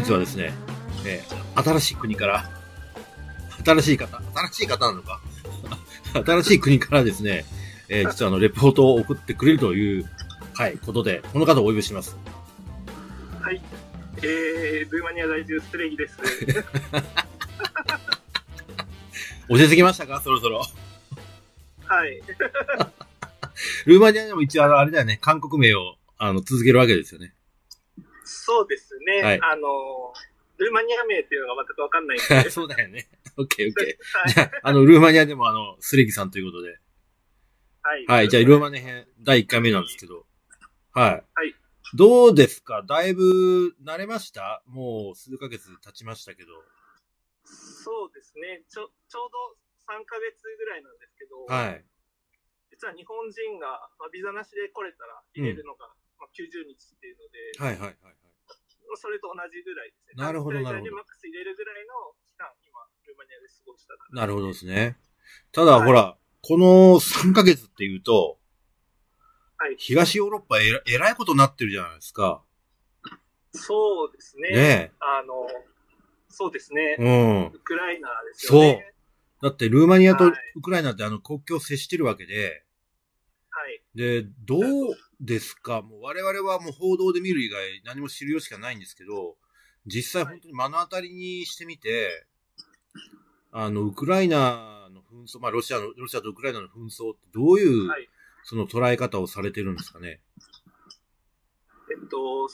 日はですね、えー新しい国から、新しい方、新しい方なのか？新しい国からですね、えー実はあの、レポートを送ってくれるという、はい、ことで、この方をお呼びします。はい。えー、ルーマニア在住ストレギです。教えてきましたか？そろそろ。はい。ルーマニアでも一応あれだよね、韓国名を、あの、続けるわけですよね。そうですね。はいあの、ルーマニア名っていうのが全くわかんないんで。そうだよね。オッケーオッケー。はいじゃあ、あの、ルーマニアでもあの、スレギさんということで。はい。はい、じゃあ、ルーマニア編第1回目なんですけど。はい。はい。どうですか？だいぶ慣れました？もう数ヶ月経ちましたけど。そうですね。ちょ、ちょうど3ヶ月ぐらいなんですけど、はい。実は日本人が、まあ、ビザなしで来れたら入れるのが、まあ、90日っていうので、はいはいはいはい。それと同じぐらいですね。なるほどなるほどマックス入れるぐらいの期間、今、ルーマニアで過ごしたかなるほどですね。ただ、はいほら、この3ヶ月っていうと、はい東ヨーロッパえらえらいことになってるじゃないですか。そうですね。ねあの、そうですね。え。うん。ウクライナですよね。だって、ルーマニアとはいウクライナってあの国境を接してるわけで、はい。で、どうですか？もう我々はもう報道で見る以外何も知るよしかないんですけど、実際本当に目の当たりにしてみて、あの、ウクライナの紛争、まあロシアの、ロシアとウクライナの紛争ってどういう、はいその捉え方をされてるんですかね？えっと、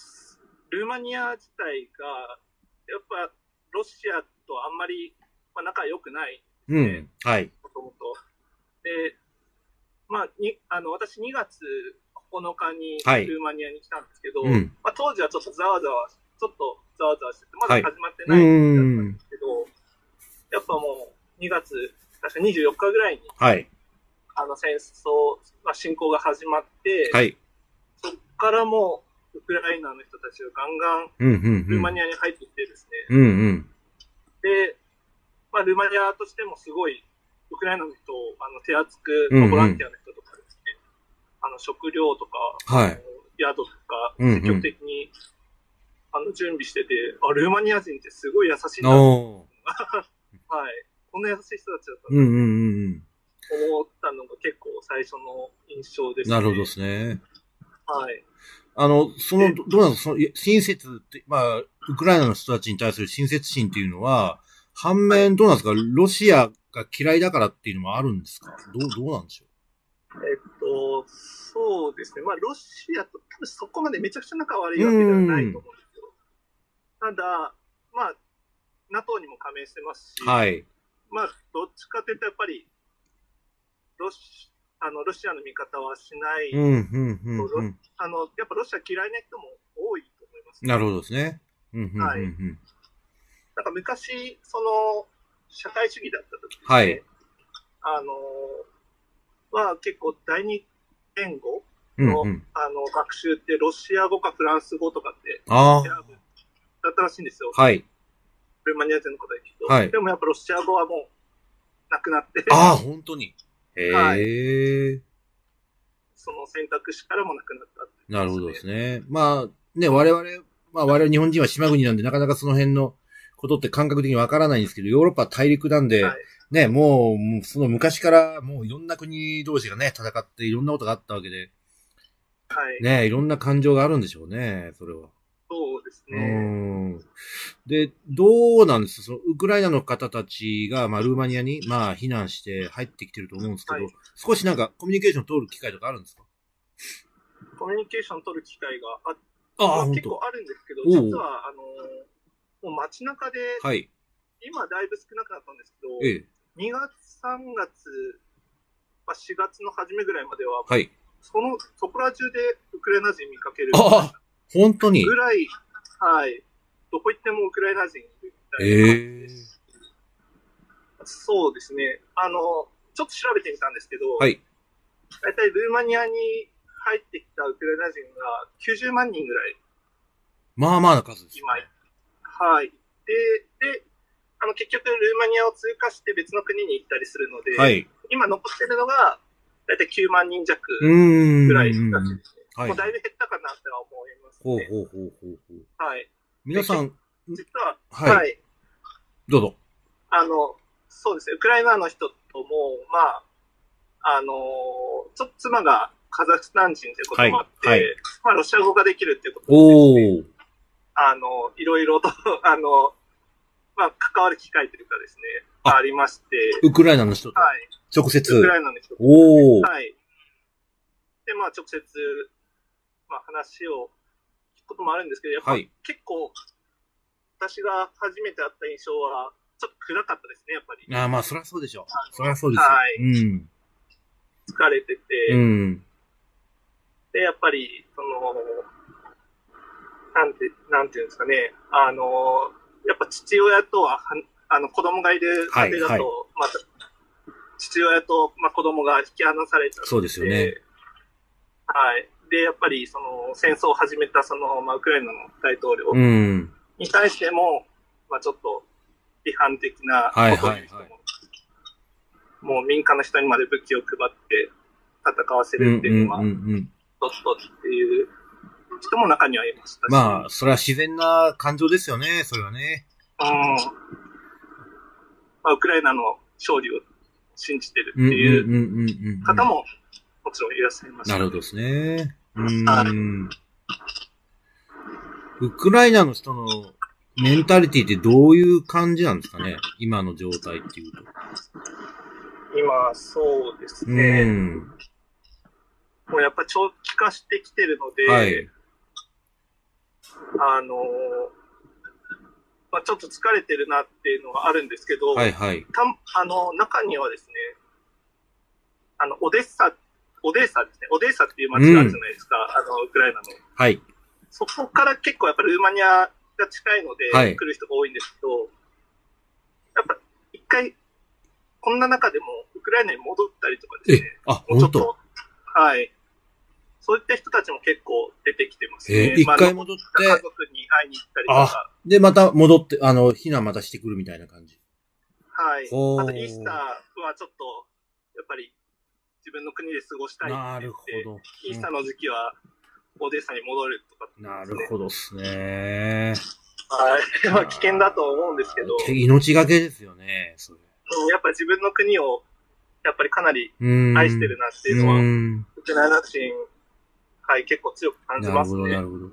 ルーマニア自体が、やっぱ、ロシアとあんまり、まあ、仲良くない、うん。はい。もともと。で、まあ、に、あの、私2月9日にはいルーマニアに来たんですけど、うん。まあ、当時はちょっとざわざわ、ちょっとざわざわしてて、まだはい始まってうないん。んですけど、やっぱもう2月、確か24日ぐらいに、はい。あの戦争、まあ、侵攻が始まって、はい。そこからもう、ウクライナの人たちがガンガンうん、うん、ルーマうん。ニアに入ってきてですね、うん、うん。で、まあ、ルーマニアとしてもすごい、ウクライナの人をあの手厚く、うんうんボランティアの人あの食料とか、はい宿とか、積極的に、あの準備してて、あ、ルーマニア人ってすごい優しいな、は。い。こんな優しい人たちだったうん、うん、うんと思ったのが結構最初の印象うん。ですね。なるほどですね。はい。あの、その、どどうなんですか？その、い親切って、まあ、ウクライナの人たちに対する親切心っていうのは、反面どうなんですか？ロシアが嫌いだからっていうのもあるんですか？どう、どうなんでしょえっと、そうですね。まあ、ロシアと多分そこまでめちゃくちゃ仲悪いわけではないと思うんですよ。ただ、まあ、NATO にも加盟してますし、うはい。まあ、どっちかというとやっぱり、ロシあのロシアの味方はしない。あの、やっぱロシア嫌いな人も多いと思います、なるほどですね。うん、うん、うん、はいうん。なんか昔、その、社会主義だった時ですね、はいあの、まあ結構第二言語うん、の、うん。あの、学習ってロシア語かフランス語とかってあ選ぶだったらしいんですよ。あ。はい。ルーマニア人の方で聞くと。はいでもやっぱロシア語はもう、なくなって、ああ、本当に。へはえ。その選択肢からもなくなったっていうなるほどですね。まあ、ね、我々、まあ我々日本人は島国なんでなかなかその辺のことって感覚的にわからないんですけど、ヨーロッパは大陸なんで、はいね、もう、もうその昔からもういろんな国同士がね、戦っていろんなことがあったわけで、はい。ね、いろんな感情があるんでしょうね、それは。そうですうね。ん。で、どうなんですその、ウクライナの方たちが、まあ、ルーマニアに、まあ、避難して入ってきてると思うんですけど、はい少しなんかコミュニケーション取る機会とかあるんですか？コミュニケーション取る機会があっあまあ結構あるんですけど、実は、あの、もう街中で、はい。今だいぶ少なくなったんですけど、ええ。2月、3月、まあ、4月の初めぐらいまでは、はい。その、そこら中でウクライナ人見かけるああ本当に？ぐらい、はい、どこ行ってもウクライナ人いるみたいえな感えじです。そうですね。あの、ちょっと調べてみたんですけど、はい。大体ルーマニアに入ってきたウクライナ人が90万人ぐらいまあまあな数です、ね。今、はい。で、で、あの、結局、ルーマニアを通過して別の国に行ったりするので、はい。今残ってるのが、だいたい9万人弱。ぐらいらしいですね。はい。もうだいぶ減ったかなっては思いますね。ほうほうほうほうほう。はい。皆さん、実は、はいはい。どうぞ。あの、そうですね、ウクライナの人とも、まあ、あの、ちょっと妻がカザフスタン人ということもあって、はいはいまあ、ロシア語ができるっていうことおでね、ー。あの、いろいろと、あの、まあ、関わる機会というかですね、あありまして、ウクライナの人と？はい。直接？ウクライナの人と、おー。はい。で、まあ、直接、まあ、話を聞くこともあるんですけど、やっぱ、はい結構、私が初めて会った印象は、ちょっと暗かったですね、やっぱり。ああ、まあ、そりゃそうでしょう。そりゃそうですよ。はいうん。疲れてて、うん。で、やっぱり、その、なんて、なんていうんですかね、あの、やっぱ父親とは、はあの、子供がいる家庭だと、はいまた、父親と、まあ、子供が引き離されちゃって、そうですよね。はい。で、やっぱり、その、戦争を始めた、その、まあ、ウクライナの大統領うん。に対しても、まあ、ちょっと、批判的なことを言う人も、はいはいはもう民間の人にまで武器を配って戦わせうんるっていうのは、うんうんうん。ちょっとっていう人も中にはいましたし、まあ、それは自然な感情ですよね、それはね。うんまあ、ウクライナの勝利を信じてるっていう。方ももちろんいらっしゃいました。なるほどですね。うはいん。ウクライナの人のメンタリティってどういう感じなんですかね？今の状態っていうと。今、そうですうね。ん。もうやっぱ長期化してきてるので、はい。あのまあ、ちょっと疲れてるなっていうのはあるんですけど、はいはい。たあの中にはですね、あのオデッサ、オデーサですね、オデーサっていう街があるじゃないですか、あのウクライナの。はい。そこから結構やっぱルーマニアが近いので、はい来る人が多いんですけど、やっぱ一回、こんな中でもウクライナに戻ったりとかですね、え、あ、もうちょっと、はい。そういった人たちも結構出てきてますね。えー一まあ回戻っ家て、族に会いに行ったりとか、で、また戻って、あの、避難またしてくるみたいな感じ。はい。あとイースターはちょっと、やっぱり自分の国で過ごしたいってなる言って、ほど。イースターの時期はオデーサに戻るとかって言なるほどっすね。はい。まあ危険だと思うんですけど、命がけですよね、それ。うんやっぱり自分の国を、やっぱりかなりうん。愛してるなっていうのは、うん。ウクライナ人、はい、結構強く感じますなるほど、なね。るほど。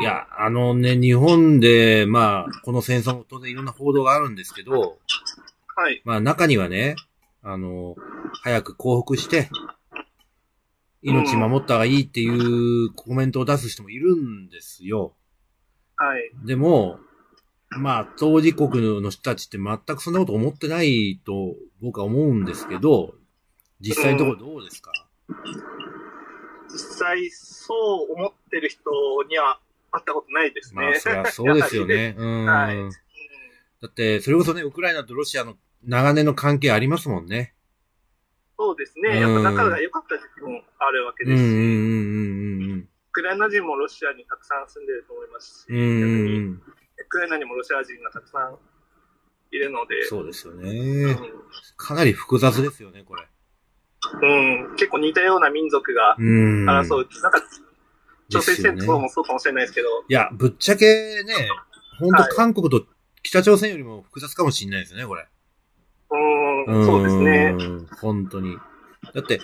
いや、あのね、日本で、まあ、この戦争も当然いろんな報道があるんですけど、はい。まあ中にはね、あの、早く降伏して、命守った方がいいっていうコメントを出す人もいるんですよ。はい。でも、まあ、当事国の人たちって全くそんなこと思ってないと僕は思うんですけど、実際のところどうですか、実際、そう思ってる人には会ったことないですね。まあ、そりゃそうですよね。うん。はいうんだって、それこそね、ウクライナとロシアの長年の関係ありますもんね。そうですね。やっぱ仲が良かった時期もあるわけですし、ウクライナ人もロシアにたくさん住んでると思いますし、逆にうん。ウクライナにもロシア人がたくさんいるので、そうですようね。んかなり複雑ですよね、これ。うん、結構似たような民族がうん。争う。なんか、朝鮮戦争もそうかもしれないですけど、いや、ぶっちゃけね、本当はい韓国と北朝鮮よりも複雑かもしれないですよね、これ。うん、そうですね。ん。本当に。だって、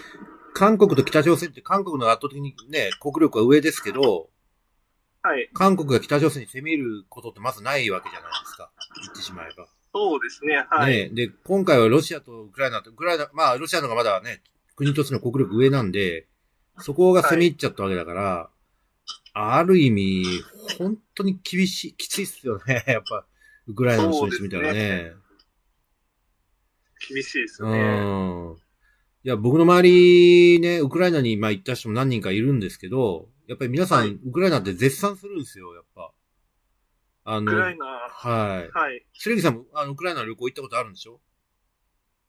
韓国と北朝鮮って韓国の圧倒的にね、国力は上ですけど、はい。韓国が北朝鮮に攻めることってまずないわけじゃないですか。言ってしまえば。そうですね。はい。ねで、今回はロシアとウクライナと、ウクライナ、まあ、ロシアの方がまだね、国としての国力上なんで、そこが攻め入っちゃったわけだから、ある意味、本当に厳しい、きついっすよね。やっぱ、ウクライナの人にしてみたらね。厳しいですうよね。ん。いや、僕の周りね、ウクライナにまあ行った人も何人かいるんですけど、やっぱり皆さん、はいウクライナって絶賛するんですよ、やっぱ。あの、ウクライナ、はい。はい。白木さんも、あの、ウクライナ旅行行ったことあるんでしょ？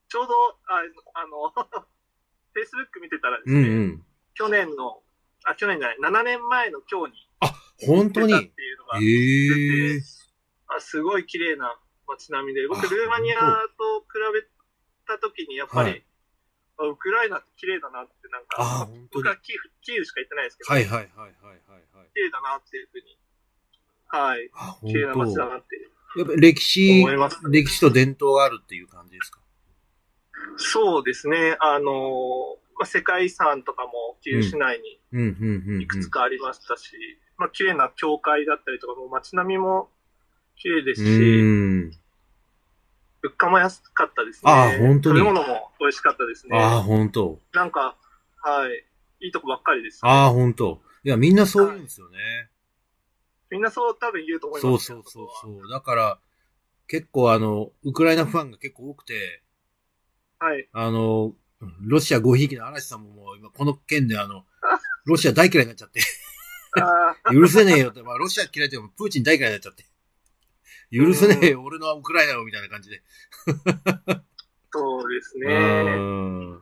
ちょうど、ああの、Facebook 見てたらですね、うんうん。去年の、あ、去年じゃない、7年前の今日に本当に？っていうのがえ出えて、あすごい綺麗な街並みで、僕、あルーマニアと比べたときに、やっぱり、はいあウクライナって綺麗だなって、なんか、あ、本当に。僕はキーフキーウしか行ってないですけど、はいはいはいはいはいはい。綺麗だなっていうふうに、はい、あ、綺麗な。街だなってやっぱ歴史。歴史と伝統があるっていう感じですか？そうですね。あの、まあ、世界遺産とかもキーウ市内に。いくつかありましたし、まあ、綺麗な教会だったりとか、もう街並みも綺麗ですうし、ん。物価も安かったですね。あー本当に食べ物も美味しかったですね。ああ、本当。なんか、はい、いいとこばっかりです。ああ、本当。いや、みんなそう言うんですよね。みんなそう多分言うと思いそうますそうそうそう。だから、結構あの、ウクライナファンが結構多くて、う。はい。あの、ロシアごひいきの嵐さんももう今この件であの、ロシア大嫌いになっちゃって、許せねえよって、まあロシア嫌いでもプーチン大嫌いになっちゃって、許せねえよ、俺のウクライナをみたいな感じで。そうですうね。ん。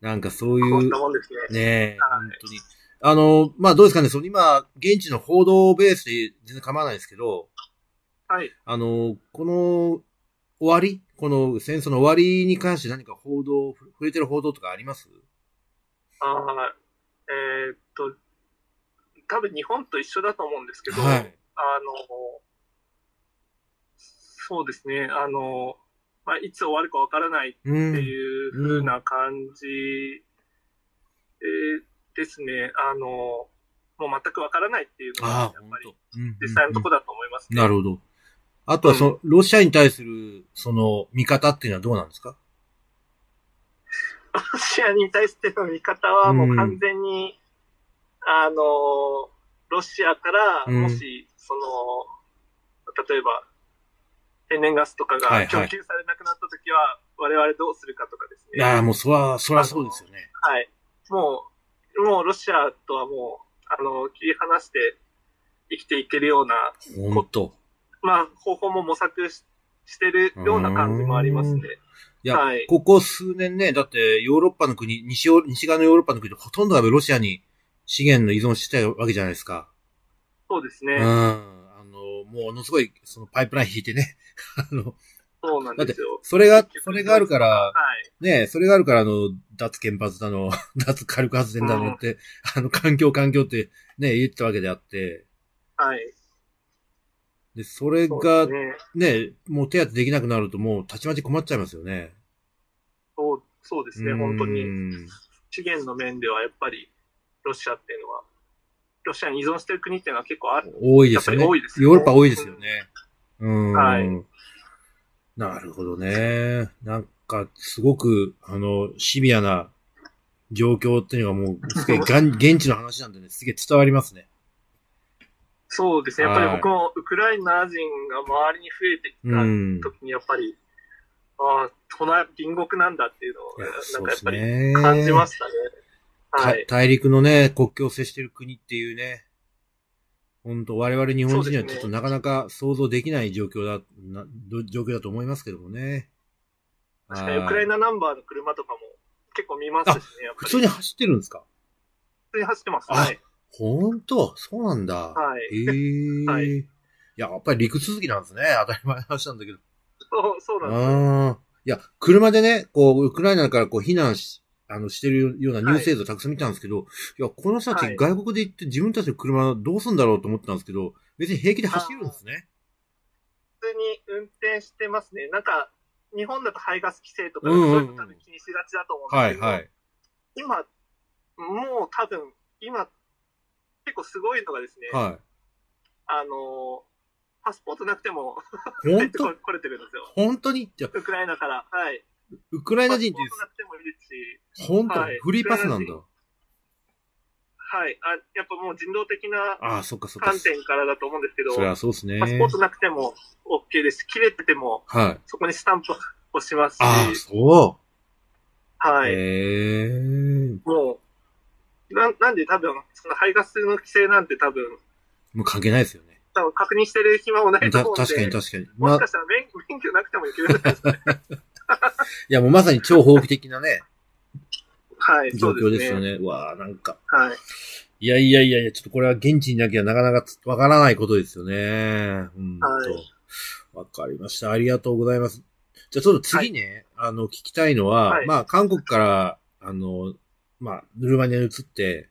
なんかそういうこんな、もんですね。ねえ、はい本当に。あの、まあどうですかね、その今、現地の報道ベースで全然構わないですけど、はい。あの、この終わりこの戦争の終わりに関して何か報道、触れてる報道とかあります？ああ、えーっと、多分日本と一緒だと思うんですけど、はい。あの、そうですね、あの、まあ、いつ終わるかわからないってうん。いう風な感じ、えーですね、あの、もう全くわからないっていうのが、やっぱり実際のところだと思いますね。なるほど。あとはその、ロシアに対する、その、見方っていうのはどうなんですか？ロシアに対しての見方はもう完全に、あの、ロシアからうんもし、その、例えば、天然ガスとかが供給されなくなったときは、我々どうするかとかですね。いやーもうそら、そらそうですよね。はい。もう、もうロシアとはもう、あの、切り離して生きていけるような、ほんと。まあ、方法も模索ししてるような感じもありますね。いや、はいここ数年ね、だってヨーロッパの国、西西側のヨーロッパの国でほとんどがロシアに資源の依存してたわけじゃないですか。そうですね。うん。あの、ものすごい、そのパイプライン引いてね。あの、そうなんですよ。それが、それがあるから、はい。ねそれがあるから、あの、脱原発だの、脱火力発電だのって、あの、環境環境ってね、言ってたわけであって、はい。で、それがね。ね、もう手当てできなくなるともうたちまち困っちゃいますよね。そうそうですね、本当うに。ん資源の面ではやっぱり、ロシアっていうのは、ロシアに依存してる国っていうのは結構ある。多いですよね。多いですよヨーロッパ多いですよね。うん。はいなるほどね。なんか、すごく、あの、シビアな状況っていうのがもう、すげえ、現地の話なんでね、すげえ伝わりますね。そうですね、やっぱりはい僕もウクライナ人が周りに増えてきうたん。時にやっぱり、ああ、隣、隣国なんだっていうのを、なんかやっぱりね。感じましたね。はたい。大陸のね、国境を接してる国っていうね、本当我々日本人にはちょっとなかなか想像できない状況だ、など状況だと思いますけどもね。確かにウクライナナンバーの車とかも結構見ますしね、やっぱり。普通に走ってるんですか？普通に走ってます。あはい。本当？そうなんだ。はい。へえ。はいいや、やっぱり陸続きなんですね。当たり前の話なんだけど。そう、そうなんですよ。ああ。いや、車でね、こう、ウクライナからこう避難し、あの、してるようなニュース映像たくさん見たんですけど、い、や、この人たちはい外国で行って自分たちの車どうすんだろうと思ってたんですけど、別に平気で走るんですね。普通に運転してますね。なんか、日本だと排ガス規制とか、そういうの多分気にしがちだと思うんですけど、はいはい。今、もう多分、今、結構すごいのがですね、はあの、パスポートなくても、本当？来れてるんですよ。本当に？ウクライナから。はい。ウクライナ人ってパスポートなくてもいいですし、本当、はいフリーパスなんだ。はい。あやっぱもう人道的な。観点からだと思うんですけど、そりゃそうですね。パスポートなくても OK ですし、切れてても、はい。そこにスタンプ押しますし、ああ、そはう。い。へえ。もう、ななんで多分、その排ガスの規制なんて多分、もう関係ないですよね。多分確認してる暇もないとた思うんで、確かに確かに。もまあ、しかしたら免免許なくてもいけるんですかね。いやもうまさに超法規的なね、はい、状。況ですよね。うわあなんか。はい。いやいやいやいや、ちょっとこれは現地にいなきゃなかなかわからないことですよね。うんと。はいわかりました。ありがとうございます。じゃあちょっと次ね、あの、聞きたいのは、はいまあ、韓国から、あの、まあ、ルーマニアに移って、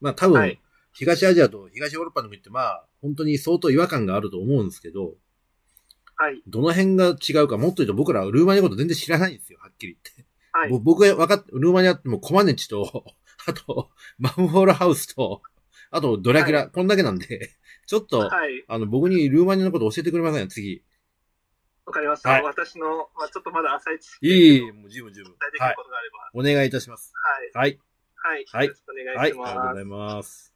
まあ、多分、はい東アジアと東ヨーロッパの国ってまあ、本当に相当違和感があると思うんですけど、はい。どの辺が違うか、もっと言うと僕らルーマニアのこと全然知らないんですよ、はっきり言って。はい。ぼ僕が分かっルーマニアってもうコマネチと、あと、マンホールハウスと、あとドラキュラ、はこんだけなんで、ちょっと、はい。あの、僕にルーマニアのこと教えてくれませんよ、次。わかりました。はい私の、まあちょっとまだ浅い知識いえいえ、もう十分十分。はい。お願いいたします。はい。はい。はい。はいよろしくお願はいい。あします。りがとうございます。